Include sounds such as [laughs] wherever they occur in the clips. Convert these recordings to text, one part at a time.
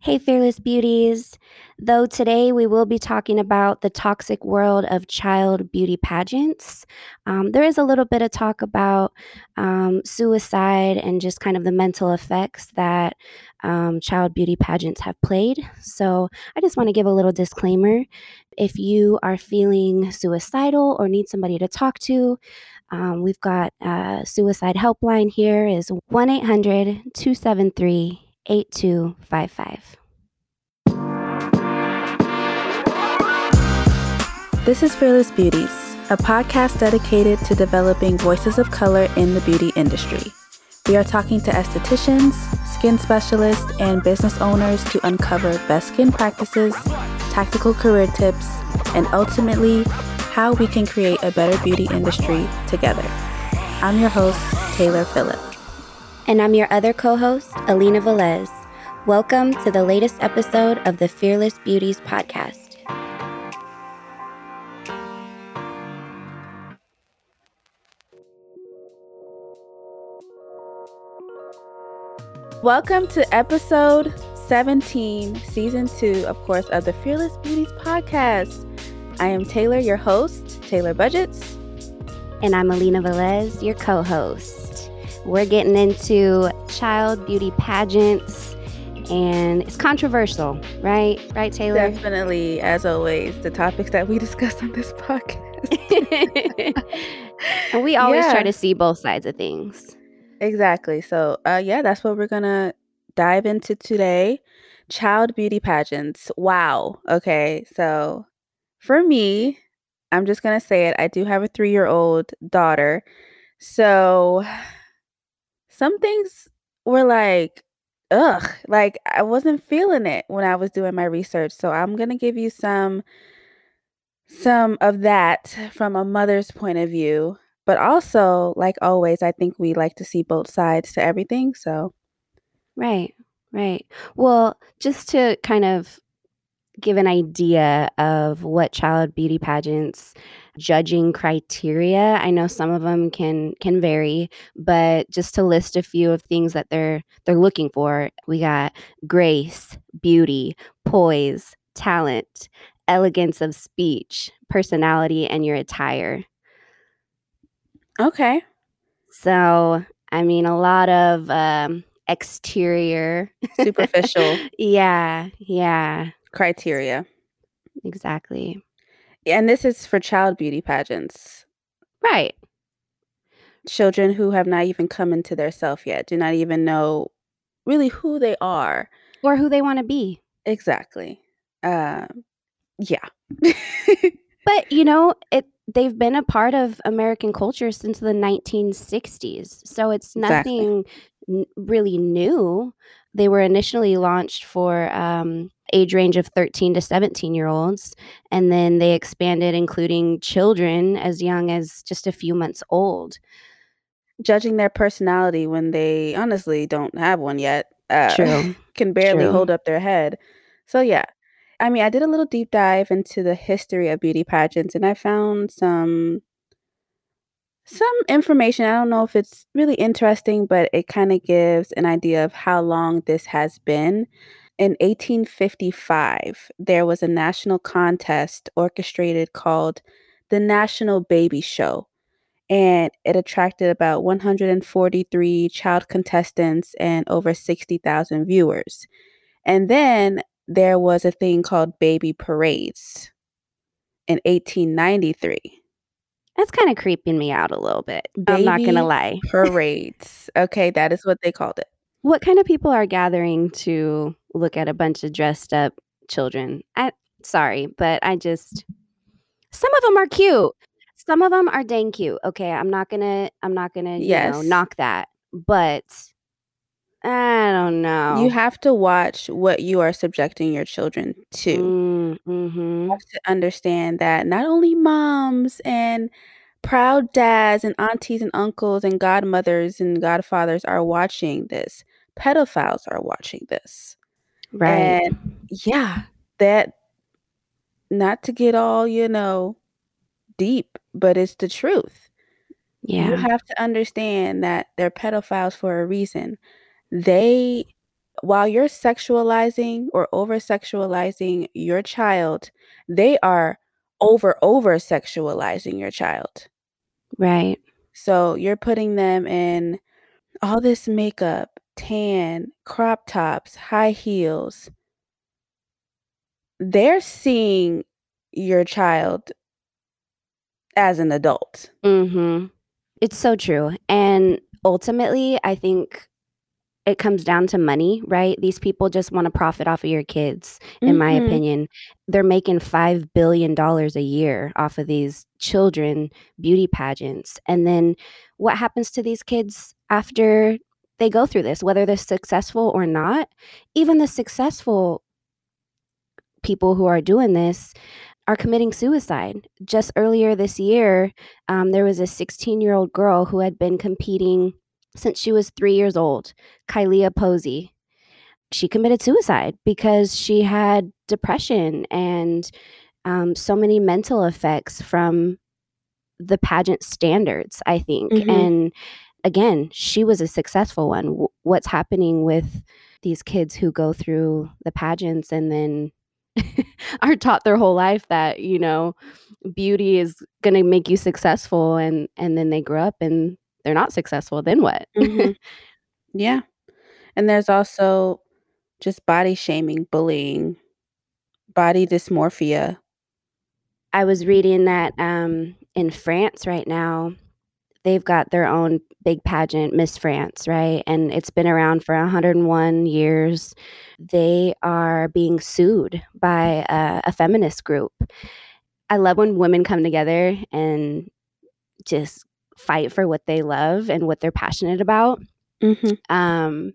Hey, Fearless Beauties. Though today we will be talking about the toxic world of child beauty pageants, um, there is a little bit of talk about um, suicide and just kind of the mental effects that um, child beauty pageants have played. So I just want to give a little disclaimer. If you are feeling suicidal or need somebody to talk to, um, we've got a suicide helpline here is 1 800 273 8255. This is Fearless Beauties, a podcast dedicated to developing voices of color in the beauty industry. We are talking to estheticians, skin specialists, and business owners to uncover best skin practices, tactical career tips, and ultimately, how we can create a better beauty industry together. I'm your host, Taylor Phillip. And I'm your other co host, Alina Velez. Welcome to the latest episode of the Fearless Beauties podcast. Welcome to episode 17, season two, of course, of the Fearless Beauties podcast. I am Taylor, your host, Taylor Budgets. And I'm Alina Velez, your co host. We're getting into child beauty pageants, and it's controversial, right? Right, Taylor? Definitely, as always, the topics that we [laughs] discuss on this podcast. and we always yeah. try to see both sides of things. Exactly. So, uh, yeah, that's what we're gonna dive into today. Child beauty pageants. Wow. Okay. So, for me, I'm just gonna say it. I do have a three year old daughter. So, some things were like, ugh, like I wasn't feeling it when I was doing my research. So I'm going to give you some some of that from a mother's point of view, but also like always I think we like to see both sides to everything, so Right. Right. Well, just to kind of give an idea of what child beauty pageants judging criteria. I know some of them can can vary, but just to list a few of things that they're they're looking for, we got grace, beauty, poise, talent, elegance of speech, personality, and your attire. Okay. So, I mean, a lot of um, exterior, superficial. [laughs] yeah, yeah. Criteria. Exactly. And this is for child beauty pageants. Right. Children who have not even come into their self yet, do not even know really who they are or who they want to be. Exactly. Uh, yeah. [laughs] but you know, it they've been a part of American culture since the 1960s. So it's nothing exactly. n- really new. They were initially launched for um, age range of 13 to 17 year olds. And then they expanded, including children as young as just a few months old. Judging their personality when they honestly don't have one yet uh, True. [laughs] can barely True. hold up their head. So, yeah. I mean, I did a little deep dive into the history of beauty pageants and I found some some information. I don't know if it's really interesting, but it kind of gives an idea of how long this has been. In 1855, there was a national contest orchestrated called the National Baby Show, and it attracted about 143 child contestants and over 60,000 viewers. And then there was a thing called baby parades in 1893. That's kind of creeping me out a little bit. Baby I'm not going to lie. parades. Okay, that is what they called it. What kind of people are gathering to look at a bunch of dressed up children? I sorry, but I just some of them are cute. Some of them are dang cute. Okay, I'm not gonna I'm not gonna you yes. know knock that, but I don't know. You have to watch what you are subjecting your children to. Mm, mm-hmm. You have to understand that not only moms and proud dads and aunties and uncles and godmothers and godfathers are watching this pedophiles are watching this. Right. And yeah, that not to get all, you know, deep, but it's the truth. Yeah. You have to understand that they're pedophiles for a reason. They while you're sexualizing or over sexualizing your child, they are over over sexualizing your child. Right. So you're putting them in all this makeup, tan, crop tops, high heels. They're seeing your child as an adult. Mhm. It's so true, and ultimately, I think it comes down to money, right? These people just wanna profit off of your kids, in my Mhm. opinion. They're making $5 billion a year off of these children beauty pageants, and then what happens to these kids after they go through this, whether they're successful or not? Even the successful people who are doing this are committing suicide. Just earlier this year, um, there was a sixteen-year-old girl who had been competing since she was 3 years old, Kylie Posey. She committed suicide because she had depression and, um, so many mental effects from the pageant standards, I think, Mhm. and again, she was a successful one. What's happening with these kids who go through the pageants and then [laughs] are taught their whole life that, you know, beauty is gonna make you successful, and and then they grow up and they're not successful, then what? Mhm. [laughs] Yeah, and there's also just body shaming, bullying, body dysmorphia. I was reading that, um, in France right now, they've got their own big pageant, Miss France, right? And it's been around for 101 years. They are being sued by a a feminist group. I love when women come together and just fight for what they love and what they're passionate about. Mhm. Um,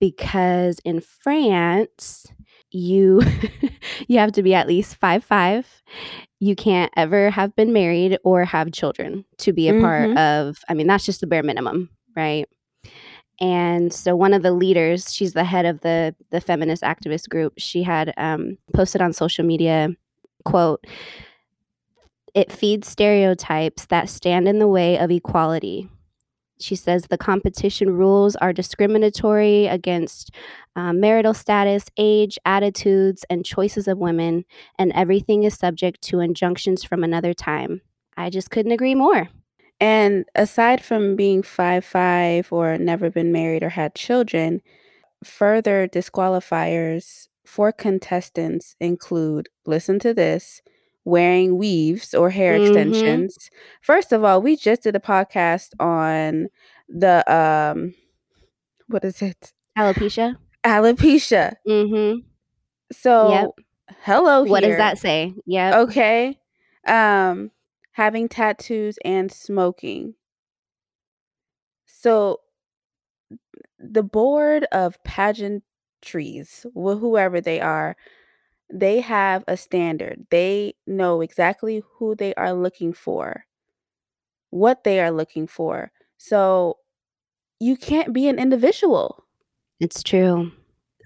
because in France, you [laughs] you have to be at least five five. You can't ever have been married or have children to be a part Mhm. of I mean, that's just the bare minimum, right? And so one of the leaders, she's the head of the the feminist activist group, she had, um, posted on social media, quote "It feeds stereotypes that stand in the way of equality." She says, "The competition rules are discriminatory against, um, marital status, age, attitudes, and choices of women, and everything is subject to injunctions from another time." I just couldn't agree more. And aside from being 5'5" or never been married or had children, further disqualifiers for contestants include- listen to this- wearing weaves or hair Mhm. extensions. First of all, we just did a podcast on the, um what is it? Alopecia? Alopecia. Mhm. Yep. So, hello What does that say? Yeah. Okay? Um, having tattoos and smoking. So the board of pageantries, wh whoever they are, they have a standard. They know exactly who they are looking for what they are looking for. So, you can't be an individual. It's true.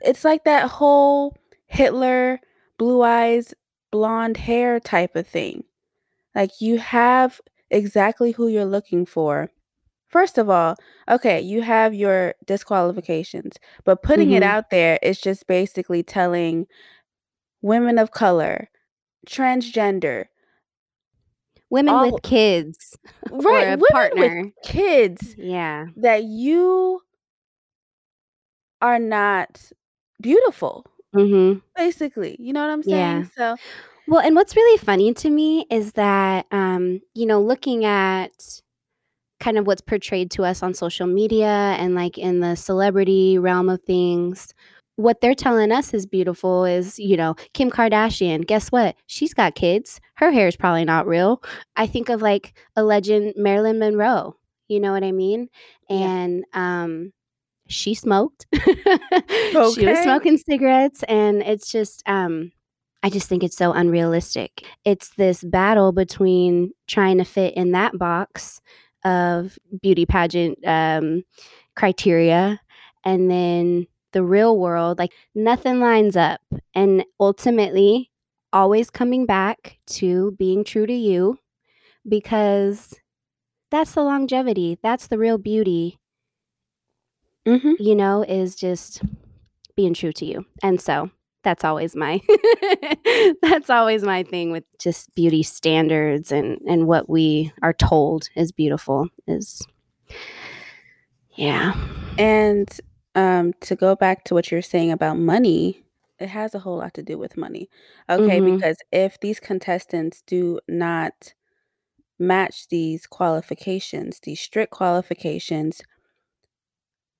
It's like that whole Hitler, blue eyes, blonde hair type of thing. Like, you have exactly who you're looking for. First of all, okay, you have your disqualifications, but putting it Mhm. out there is just basically telling women of color, transgender Women all with kids or Right, a women with partner. kids Yeah. that you are not beautiful, Mhm. basically, you know what I'm saying? Yeah. So Well, and what's really funny to me is that, um, you know, looking at kind of what's portrayed to us on social media and, like, in the celebrity realm of things, what they're telling us is beautiful is, you know, Kim Kardashian, guess what? She's got kids. Her hair is probably not real. I think of, like, a legend, Marilyn Monroe, you know what I mean? Yeah. And, um, she smoked. [laughs] She was smoking cigarettes, and it's just, um I just think it's so unrealistic. It's this battle between trying to fit in that box of beauty pageant, um, criteria, and then the real world, like, nothing lines up, and ultimately, always coming back to being true to you because that's the longevity, that's the real beauty Mhm. you know, is just being true to you. And so that's always my [laughs] that's always my thing with just beauty standards and and what we are told is beautiful is yeah. And um to go back to what you're saying about money, it has a whole lot to do with money. Okay, Mhm. because if these contestants do not match these qualifications, these strict qualifications,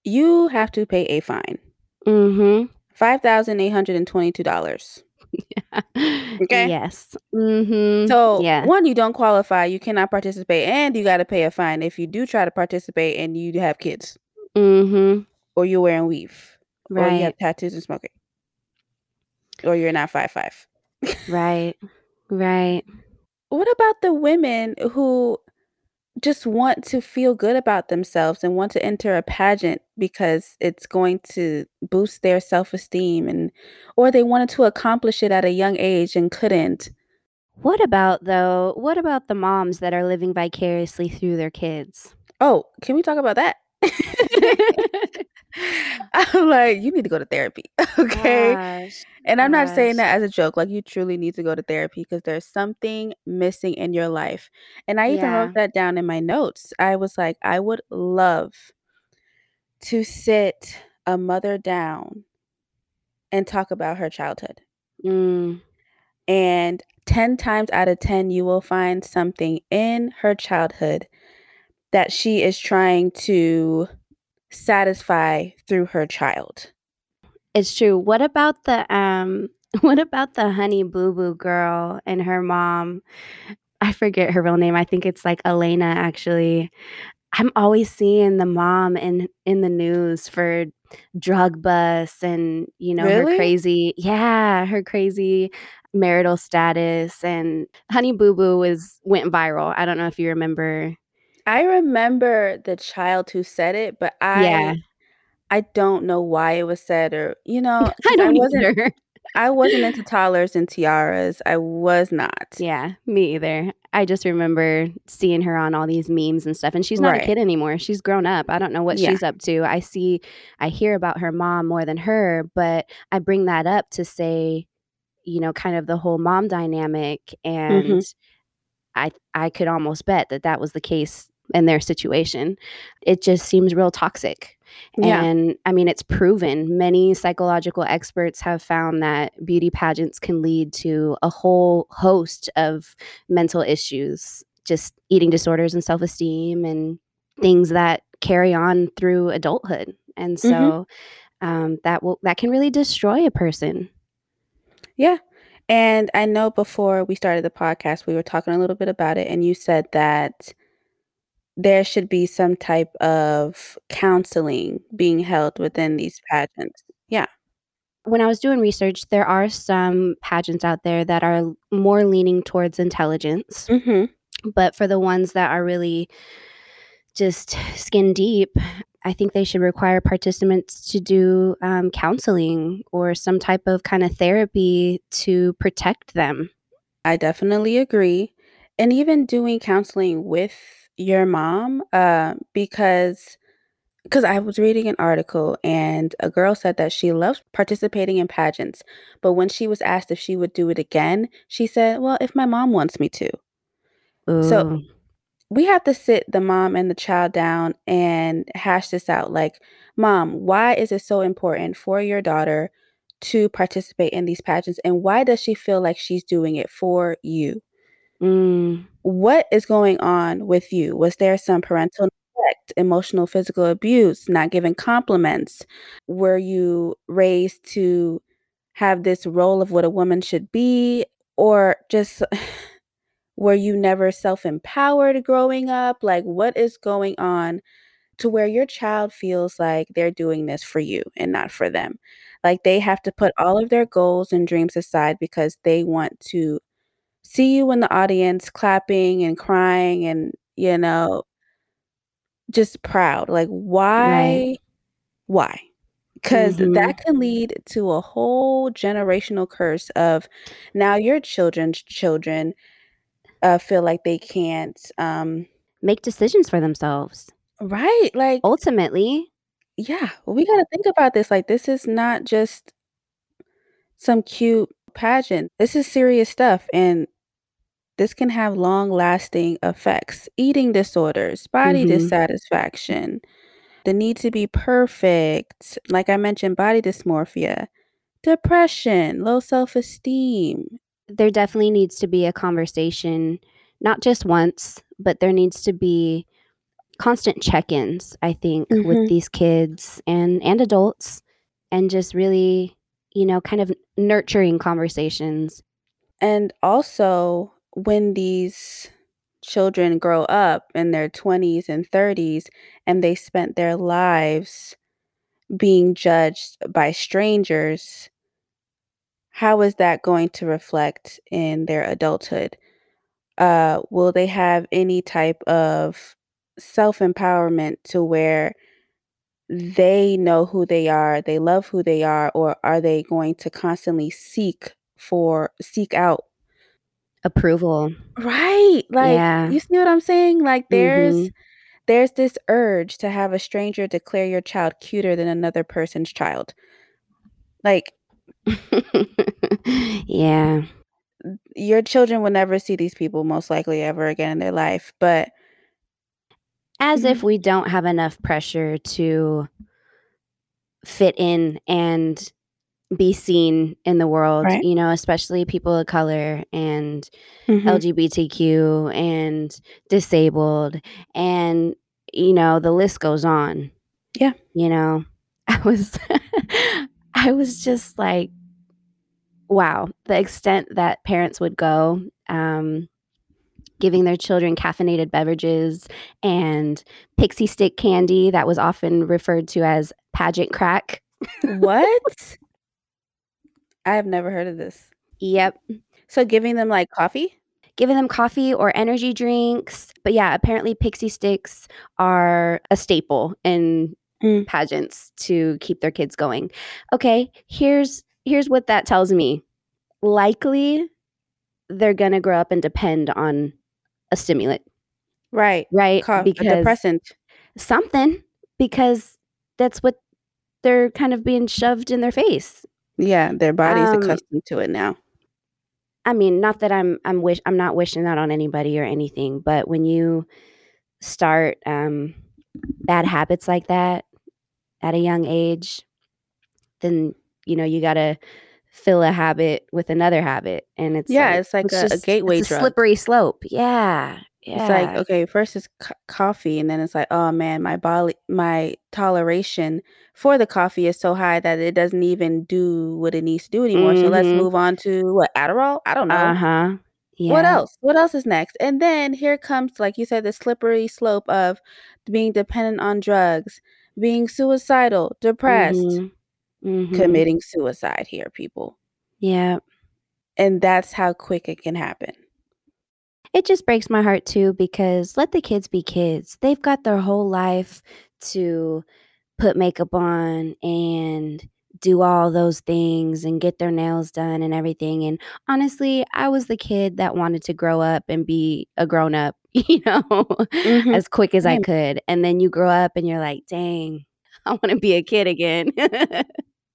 you have to pay a fine. Mm-hmm. $5,822. [laughs] Okay? Yes. Mm-hmm. So, Yeah. 1, you don't qualify, you cannot participate, and you gotta pay a fine if you do try to participate and you have kids. Mhm. Or you're wearing weave, or you have Right. tattoos and smoking. Or you're not five five. Right. Right. What about the women who just want to feel good about themselves and want to enter a pageant because it's going to boost their self-esteem and or they wanted to accomplish it at a young age and couldn't? What about though what about the moms that are living vicariously through their kids? Oh, can we talk about that? [laughs] I'm like, "You need to go to therapy, [laughs] okay?" Gosh. And I'm not saying that as a joke, like, you truly need to go to therapy because there's something missing in your life, and I even wrote that down in my notes. I was like, "I would love to sit a mother down and talk about her childhood." Mm. And 10 times out of 10, you will find something in her childhood that she is trying to satisfy through her child. It's true. What about the, um [laughs] what about the Honey Boo Boo girl and her mom? I forget her real name, I think it's, like, Elena, actually. I'm always seeing the mom in in the news for drug busts and, you know, her crazy Yeah, her crazy marital status, and Honey Boo Boo was went viral. I don't know if you remember I remember the child who said it, but Yeah. I I don't know why it was said or you [laughs] know, I don't wasn't either. I wasn't into [laughs] toddlers and tiaras, I was not. Yeah, me either. I just remember seeing her on all these memes and stuff, and she's not a kid anymore, she's grown up. I don't know what Yeah. she's up to. I see I hear about her mom more than her, but I bring that up to say, you know, kind of the whole mom dynamic, and Mhm. I I could almost bet that that was the case in their situation. It just seems real toxic, Yeah. and, I mean, it's proven. Many psychological experts have found that beauty pageants can lead to a whole host of mental issues, just eating disorders and self-esteem and things that carry on through adulthood, and so, um, that will that can really destroy a person. Yeah, and I know before we started the podcast, we were talking a little bit about it, and you said that there should be some type of counseling being held within these pageants. Yeah. When I was doing research, there are some pageants out there that are more leaning towards intelligence, Mhm. but for the ones that are really just skin deep, I think they should require participants to do, um, counseling or some type of kinda therapy to protect them. I definitely agree, and even doing counseling with your mom, uh, because 'cause I was reading an article, and a girl said that she loves participating in pageants, but when she was asked if she would do it again, she said, "Well, if my mom wants me to." So, we have to sit the mom and the child down and hash this out, like, "Mom, why is it so important for your daughter to participate in these pageants, and why does she feel like she's doing it for you?" Mm. What is going on with you? Was there some parental neglect, emotional, physical abuse, not giving compliments? Were you raised to have this role of what a woman should be, or just [laughs] were you never self-empowered growing up? Like, what is going on to where your child feels like they're doing this for you and not for them? Like, they have to put all of their goals and dreams aside because they want to see you in the audience clapping and crying and, you know just proud. Like, Right. why Because that Mhm. can lead to a whole generational curse of now your children's children, uh, feel like they can't, um Make decisions for themselves. Right, like Ultimately. Yeah, we gotta think about this, like, this is not just some cute pageant. This is serious stuff, and this can have long-lasting effects. Eating disorders, body Mhm. dissatisfaction, the need to be perfect, like I mentioned, body dysmorphia, depression, low self-esteem. There definitely needs to be a conversation, not just once, but there needs to be constant check-ins, I think, with Mhm. these kids and and adults, and just really, you know, kind of nurturing conversations. And also, when these children grow up in their 20s and 30s, and they spent their lives being judged by strangers how is that going to reflect in their adulthood? Uh, will they have any type of self-empowerment to where they know who they are, they love who they are, or are they going to constantly seek for seek out Approval. Right! Like, Yeah. you see what I'm saying? Like, there's Mhm. there's this urge to have a stranger declare your child cuter than another person's child. Like [laughs] Yeah. your children will never see these people most likely ever again in their life, but As if Mhm. we don't have enough pressure to fit in and be seen in the world, Right. you know, especially people of color and Mhm. LGBTQ and disabled, and, you know, the list goes on. Yeah. You know? [laughs] I was I was just like wow, the extent that parents would go, um, giving their children caffeinated beverages and Pixy Stick candy that was often referred to as pageant crack. What? [laughs] [laughs] I have never heard of this. Yep. So, giving them, like, coffee? Giving them coffee or energy drinks, but, yeah, apparently Pixy Stix are a staple in Mm. pageants to keep their kids going. Okay, here's here's what that tells me. Likely, they're gonna grow up and depend on a stimulant. Right. Right? Cough a Because depressant. something, because that's what they're kind of being shoved in their face. Yeah, their body's Um accustomed to it now. I mean, not that I'm I'm wish I'm not wishing that on anybody or anything, but when you start, um, bad habits like that at a young age, then, you know, you gotta fill a habit with another habit, and it's Yeah, like it's like it's a a just it's gateway a drug. slippery slope. Yeah. It's like, okay, first it's c coffee, and then it's like, "Oh, man, my body, my toleration for the coffee is so high that it doesn't even do what it needs to do anymore, so let's Mhm. move on to, what, Adderall? I don't know. Uh-huh. What else? What else is next? And then here comes, like you said, the slippery slope of being dependent on drugs, being suicidal, depressed, Mhm. Mhm. committing suicide here, people. Yep. And that's how quick it can happen. It just breaks my heart too because let the kids be kids. They've got their whole life to put makeup on and do all those things and get their nails done and everything, and honestly, I was the kid that wanted to grow up and be a grown-up, [laughs] you know, Mhm. as quick as I could, and then you grow up and you're like, "Dang, I wanna be a kid again."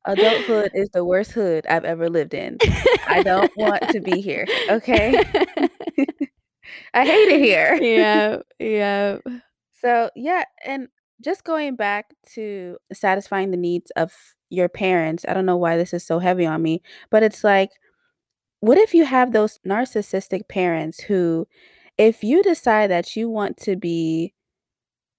Adulthood is the worst hood I've ever lived in. I don't want to be here, okay? [laughs] [laughs] I hate it here. yeah. Yeah. So, yeah, and just going back to satisfying the needs of your parents, I don't know why this is so heavy on me, but it's like, what if you have those narcissistic parents who if you decide that you want to be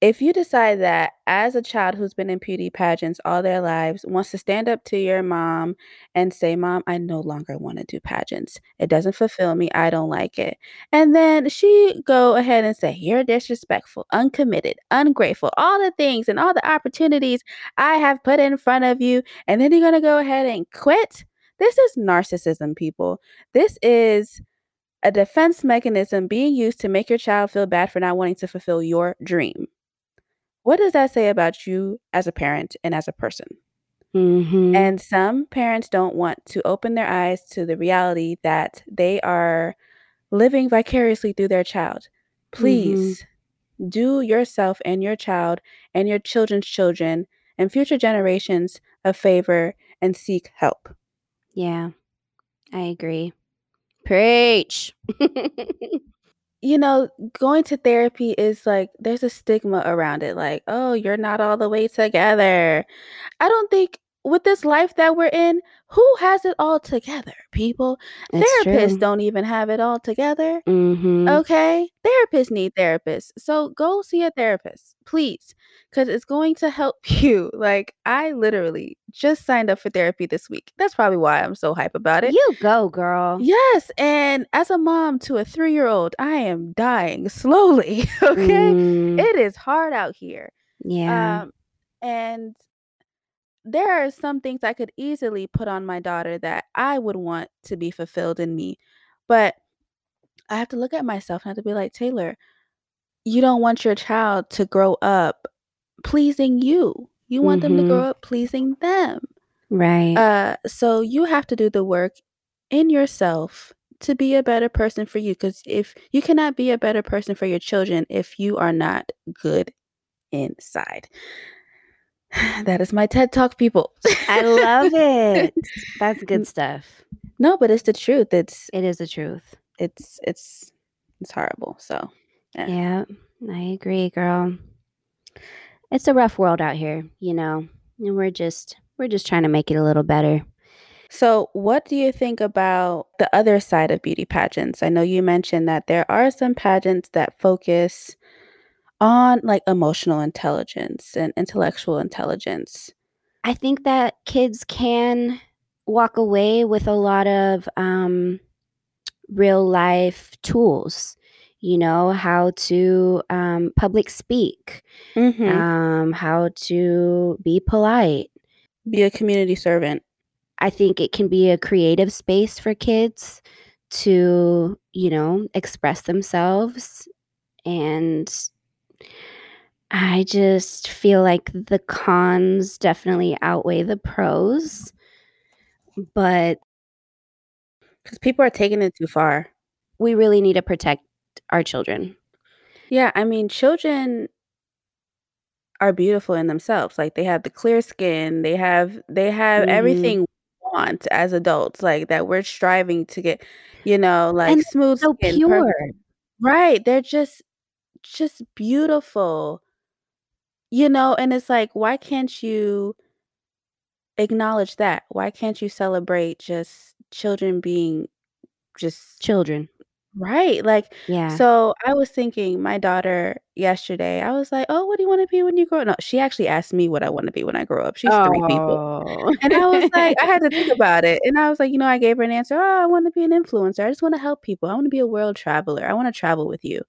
if you decide that as a child who's been in beauty pageants all their lives, wants to stand up to your mom and say, "Mom, I no longer wanna do pageants. It doesn't fulfill me, I don't like it." And then she go ahead and say, "You're disrespectful, uncommitted, ungrateful, all the things and all the opportunities I have put in front of you, and then you're gonna go ahead and quit?" This is narcissism, people. This is a defense mechanism being used to make your child feel bad for not wanting to fulfill your dream. What does that say about you as a parent and as a person? Mhm. And some parents don't want to open their eyes to the reality that they are living vicariously through their child. Mhm. Please do yourself and your child and your children's children and future generations a favor and seek help. Yeah, I agree. Preach. [laughs] you know, going to therapy is like there's a stigma around it, like, oh, you're not all the way together. I don't think with this life that we're in, who has it all together, people? Therapists true. don't even have it all together. Mhm. Okay? Therapists need therapists. So go see a therapist, please, because it's going to help [laughs] you. Like, I literally just signed up for therapy this week. That's probably why I'm so hype about it. You go, girl. Yes, and as a mom to a three-year-old, I am dying [laughs] slowly, okay? Mm, It is hard out here. yeah. Um, and there are some things I could easily put on my daughter that I would want to be fulfilled in me. But I have to look at myself and I have to be like, Taylor, you don't want your child to grow up pleasing you. You want them to grow Mhm. up pleasing them. Right. Uh, so you have to do the work in yourself to be a better person for you. Because if you cannot be a better person for your children if you are not good inside. [sighs] That is my TED Talk, people. I love [laughs] it. That's good stuff. No, but it's the truth. It's It is the truth. it's it's it's horrible. So yeah. Yeah, I agree, girl. It's a rough world out here, you know. And we're just we're just trying to make it a little better. So what do you think about the other side of beauty pageants? I know you mentioned that there are some pageants that focus on like emotional intelligence and intellectual intelligence. I think that kids can walk away with a lot of um, real life tools. You know, how to um, public speak, Mhm. um, how to be polite. Be a community servant. I think it can be a creative space for kids to, you know, express themselves. And I just feel like the cons definitely outweigh the pros. But Cuz people are taking it too far. we really need to protect our children. Yeah, I mean, children are beautiful in themselves. Like they have the clear skin, they have they have Mhm. everything we want as adults, like that we're striving to get, you know, like And smooth so skin, pure. perfect Right, they're just just beautiful. You know, and it's like, why can't you acknowledge that? Why can't you celebrate just children being just Children. Right, like, Yeah. so I was thinking my daughter yesterday, I was like, "Oh, what do you wanna be when you grow" up? no, she actually asked me what I wanna be when I grow up. She's 3 people. Oh. And I was like I had to think [laughs] about it, and I was like, you know, I gave her an answer, "Oh, I wanna be an influencer. I just wanna help people. I wanna be a world traveler. I wanna travel with you."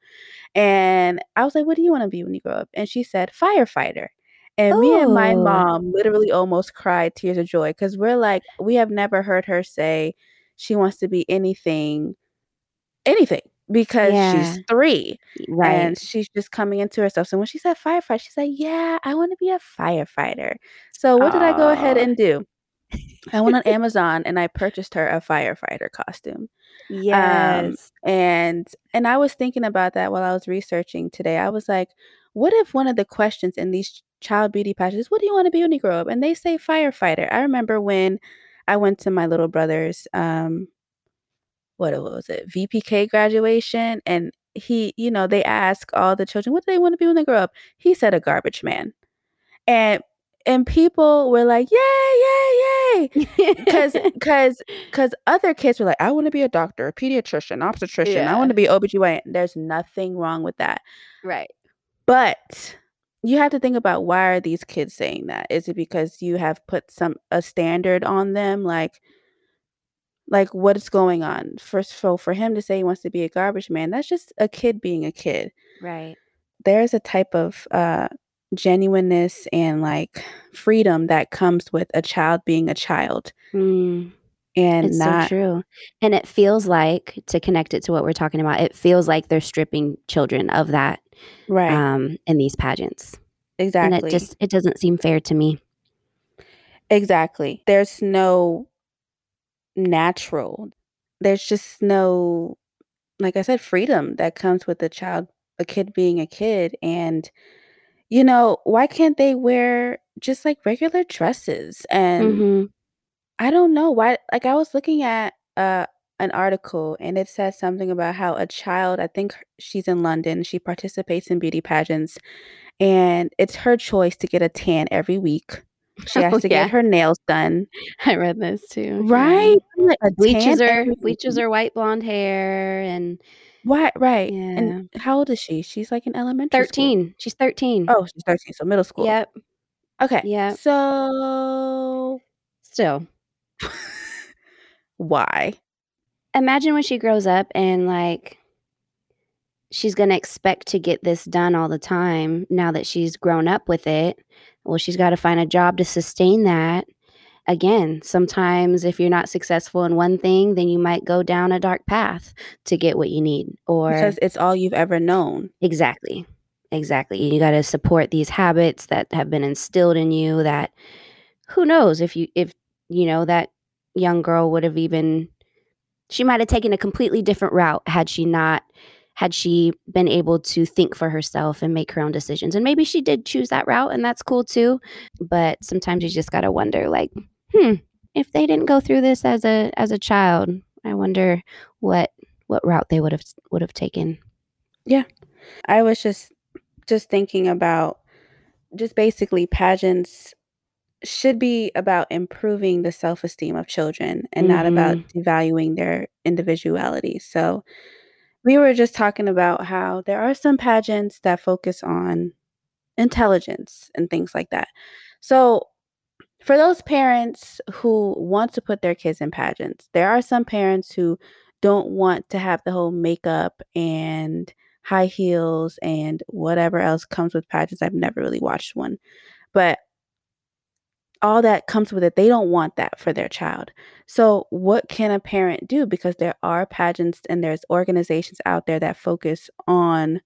And I was like, "What do you wanna be when you grow up?" And she said, "Firefighter." And me and my Ooh. mom literally almost cried tears of joy because we're like we have never heard her say she wants to be anything anything because Yeah. she's 3 Right. and she's just coming into herself. So when she said firefighter, she said, "Yeah, I wanna be a firefighter." So what did I go ahead and do? I went on [laughs] Amazon and I purchased her a firefighter costume. Um, Yes. and and I was thinking about that while I was researching today. I was like, what if one of the questions in these child beauty pageants, "What do you wanna be when you grow up?" And they say firefighter. I remember when I went to my little brother's, um what was it? VPK graduation, and he you know, they ask all the children, "What do they wanna be when they grow up?" He said a garbage man. And and people were like, "Yay, yay, yay, [laughs] because because because other kids were like, "I wanna be a doctor, a pediatrician, obstetrician. I wanna be OBGYN." There's nothing wrong with that. Right. But you have to think about why are these kids saying that? Is it because you have put some a standard on them? Like like, what is going on? First so for him to say he wants to be a garbage man, that's just a kid being a kid. Right. There's a type of, uh, genuineness and, like, freedom that comes with a child being a child Mm. and It's so true. And it feels like to connect it to what we're talking about, it feels like they're stripping children of that, Right. um, in these pageants. Exactly. And it just it doesn't seem fair to me. Exactly. There's no natural there's just no, like I said, freedom that comes with a child a kid being a kid, and, You know, why can't they wear just, like, regular dresses? And Mhm. I don't know why like, I was looking at, uh, an article, and it says something about how a child I think she's in London, she participates in beauty pageants, and it's her choice to get a tan every week. She [laughs] oh, has Oh, to get yeah. her nails done. I read this too. Right? I'm like, "A tan Bleaches her bleaches her white blonde hair and what right, and how old is she? She's, like, in elementary school. 13, she's 13. Oh, she's 13, so middle school. Yep. Okay, Yeah. so Still. [laughs] Why? Imagine when she grows up and, like she's gonna expect to get this done all the time now that she's grown up with it. Well, she's gotta find a job to sustain that. Again, sometimes if you're not successful in one thing, then you might go down a dark path to get what you need, or Because it's all you've ever known. Exactly. Exactly, you gotta support these habits that have been instilled in you that who knows if you if, you know, that young girl would've even she might have taken a completely different route had she not had she been able to think for herself and make her own decisions, and maybe she did choose that route, and that's cool too, but sometimes you just gotta wonder, like, "Hmm, if they didn't go through this as a as a child, I wonder what what route they would've would've taken." Yeah. I was just just thinking about just basically pageants should be about improving the self-esteem of children and not about Mhm. devaluing their individuality, so, we were just talking about how there are some pageants that focus on intelligence and things like that. So, for those parents who want to put their kids in pageants, there are some parents who don't want to have the whole makeup and high heels and whatever else comes with pageants, I've never really watched one, but all that comes with it, they don't want that for their child. So, what can a parent do? Because there are pageants and there's organizations out there that focus on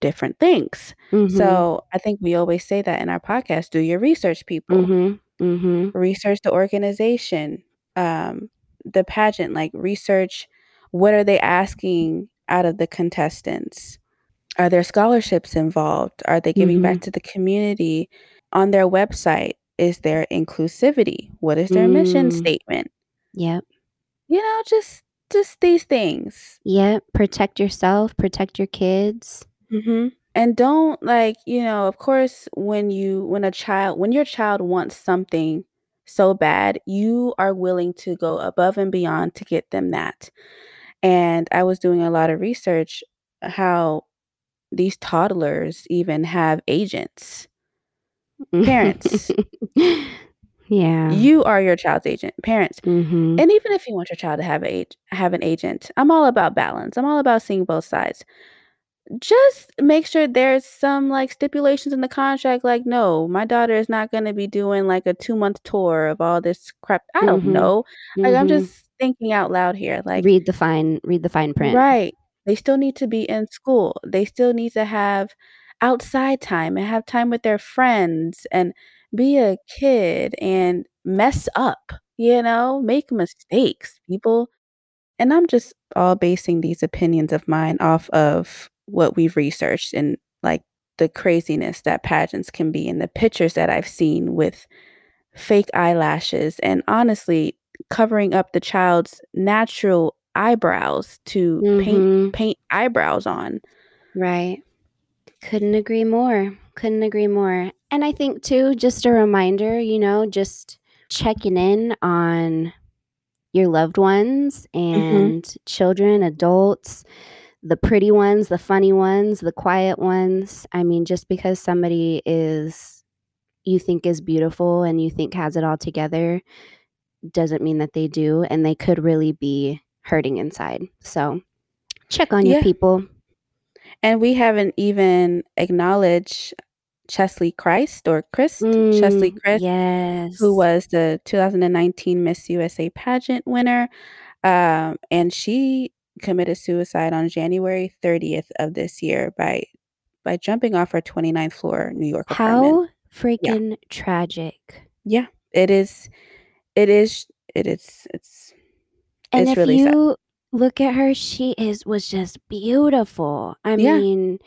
different things. Mhm. So, I think we always say that in our podcast, "Do your research, people." Mhm. Mhm. Research the organization, um, the pageant, like, research what are they asking out of the contestants? Are there scholarships involved? Are they giving back Mhm. to the community? On their website, is their inclusivity? What is their mission Mm. statement? Yep. You know, just just these things. Yep, protect yourself, protect your kids. Mhm, and don't, like, you know, of course, when you when a child when your child wants something so bad, you are willing to go above and beyond to get them that, and I was doing a lot of research how these toddlers even have agents. Parents. [laughs] Yeah. You are your child's agent, parents, Mhm. and even if you want your child to have a age have an agent, I'm all about balance, I'm all about seeing both sides. Just make sure there's some, like, stipulations in the contract, like, "No, my daughter is not gonna be doing, like, a two-month tour of all this crap." I don't Mhm. know. Like, I'm Mhm. just thinking out loud here, like Read the fine read the fine print. Right. They still need to be in school. They still need to have outside time and have time with their friends and be a kid and mess up, you know? Make mistakes, people. And I'm just all basing these opinions of mine off of what we've researched and, like, the craziness that pageants can be and the pictures that I've seen with fake eyelashes and, honestly, covering up the child's natural eyebrows to paint Mhm. paint eyebrows on. Right. Couldn't agree more, couldn't agree more, and I think too, just a reminder, you know, just checking in on your loved ones Mhm. and children, adults, the pretty ones, the funny ones, the quiet ones. I mean, just because somebody is you think is beautiful and you think has it all together, doesn't mean that they do, and they could really be hurting inside. So, check on your people. And we haven't even acknowledged Cheslie Kryst or? Cheslie Mm, Kryst, who yes. was the 2019 Miss USA pageant winner, um, and she committed suicide on January 30th of this year by by jumping off her 29th floor New York apartment. How Yeah. freaking tragic. Yeah. It is it is it is it's And it's if really sad. Look at her, she is was just beautiful. I Yeah. mean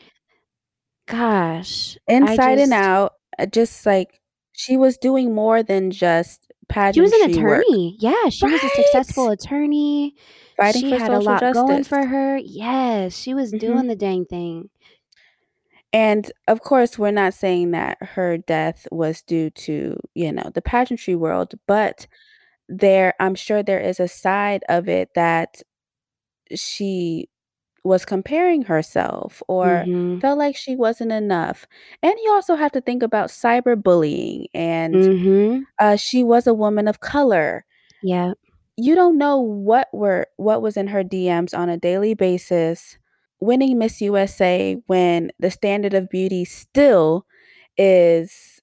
Gosh, Inside and out, uh, just like she was doing more than just pageantry. She was an pageantry work. attorney. Yeah, she was a successful attorney. Fighting She for had a lot going justice. for her. Yes, she was Mhm. doing the dang thing. And, of course, we're not saying that her death was due to, you know, the pageantry world, but there I'm sure there is a side of it that she was comparing herself or Mhm. felt like she wasn't enough. And you also have to think about cyberbullying, and, Mhm. uh, she was a woman of color. Yeah. You don't know what were what was in her DMs on a daily basis, winning Miss USA when the standard of beauty still is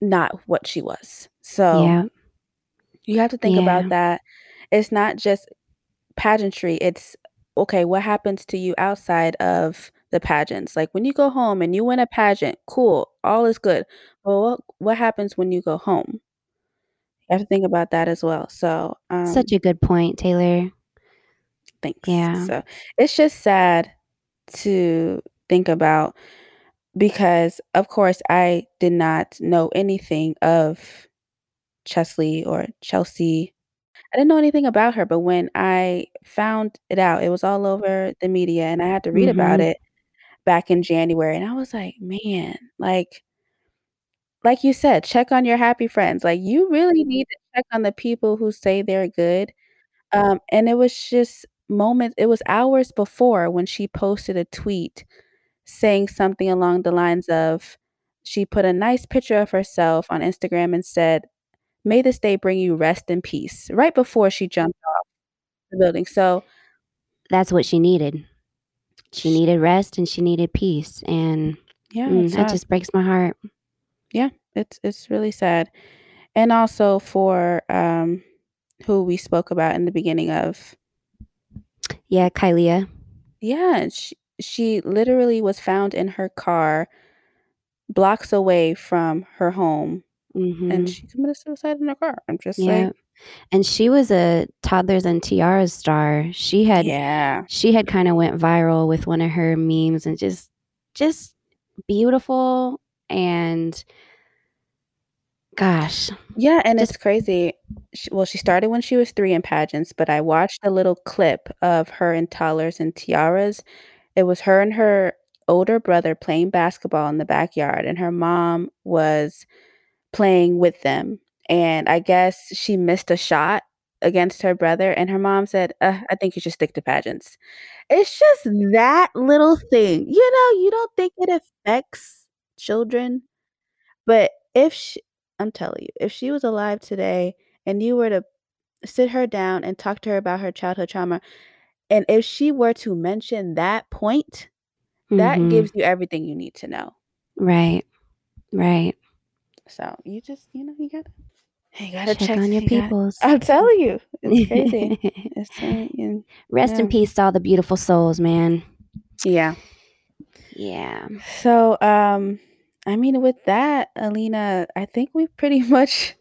not what she was. So Yep. you have to think about that. It's not just pageantry, it's, okay, what happens to you outside of the pageants? Like, when you go home and you win a pageant, cool, all is good. Well, what what happens when you go home? You have to think about that as well. So, Such um a good point, Taylor. Thanks. Yeah. So, it's just sad to think about because, of course, I did not know anything of Chesley or Chelsea. I didn't know anything about her, but when I found it out, it was all over the media, and I had to read about Mhm. it back in January, and I was like, "Man," like like you said, check on your happy friends. Like, you really need to check on the people who say they're good. Um, and it was just moment it was hours before when she posted a tweet saying something along the lines of she put a nice picture of herself on Instagram and said, "May this day bring you rest and peace," right before she jumped off the building. So That's what she needed. She needed rest, and she needed peace, and, Yeah, mm, that just breaks my heart. Yeah, it's it's really sad. And also for, um, who we spoke about in the beginning of Yeah, Kylie. Yeah, sh she literally was found in her car blocks away from her home, and Mhm. she committed suicide in her car. I'm just like Yep. And she was a Toddlers and Tiaras star. She had Yeah. she had kinda went viral with one of her memes and just just beautiful and gosh, Yeah, and just it's crazy. Sh well, she started when she was 3 in pageants, but I watched a little clip of her in Toddlers and Tiaras. It was her and her older brother playing basketball in the backyard, and her mom was playing with them. And I guess she missed a shot against her brother, and her mom said, "Uh, I think you should stick to pageants." It's just that little thing. You know, you don't think it affects children, but if sh I'm telling you, if she was alive today and you were to sit her down and talk to her about her childhood trauma, and if she were to mention that point, that Mhm. gives you everything you need to know. Right. Right. So, you just, you know, you gotta you gotta Check check on your you peoples. I'll tell you, it's crazy. [laughs] It's you Rest in peace to all the beautiful souls, man. Yeah. Yeah. So, um, I mean, with that, Alina, I think we've pretty [laughs] much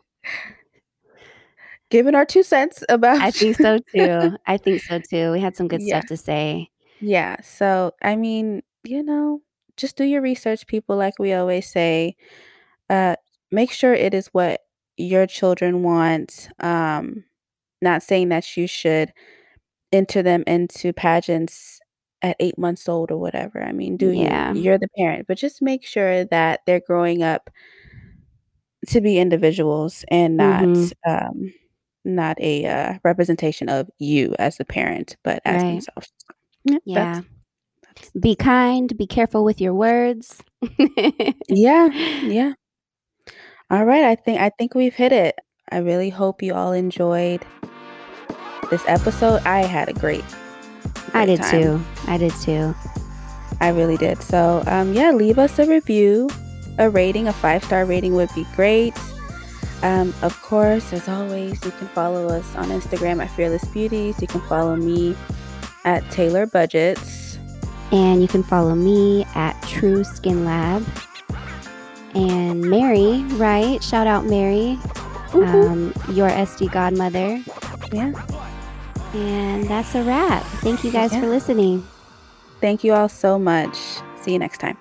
given our 2 cents about I think so too. I think so too. We had some good Yeah. stuff to say. Yeah, so, I mean, you know, just do your research, people, like we always say. Uh, make sure it is what your children want. Um, not saying that you should enter them into pageants at 8 months old or whatever. I mean, do you. Yeah. You're the parent, but just make sure that they're growing up to be individuals and not, Mhm. um, not a, uh, representation of you as a parent, but as Right. themselves. Yeah, Yeah. that's that's Be kind, be careful with your words. [laughs] Yeah, yeah. Alright, I think I think we've hit it. I really hope you all enjoyed this episode. I had a great I did time. too. I did too. I really did. So, um, yeah, leave us a review, a rating, a five-star rating would be great. Um, of course, as always, you can follow us on Instagram at Fearless Beauties. You can follow me at Taylor Budgets. And you can follow me at True Skin Lab. And Mary, right? Shout out Mary, um, your SD godmother. Yeah. And that's a wrap. Thank you guys Yeah. for listening. Thank you all so much. See you next time.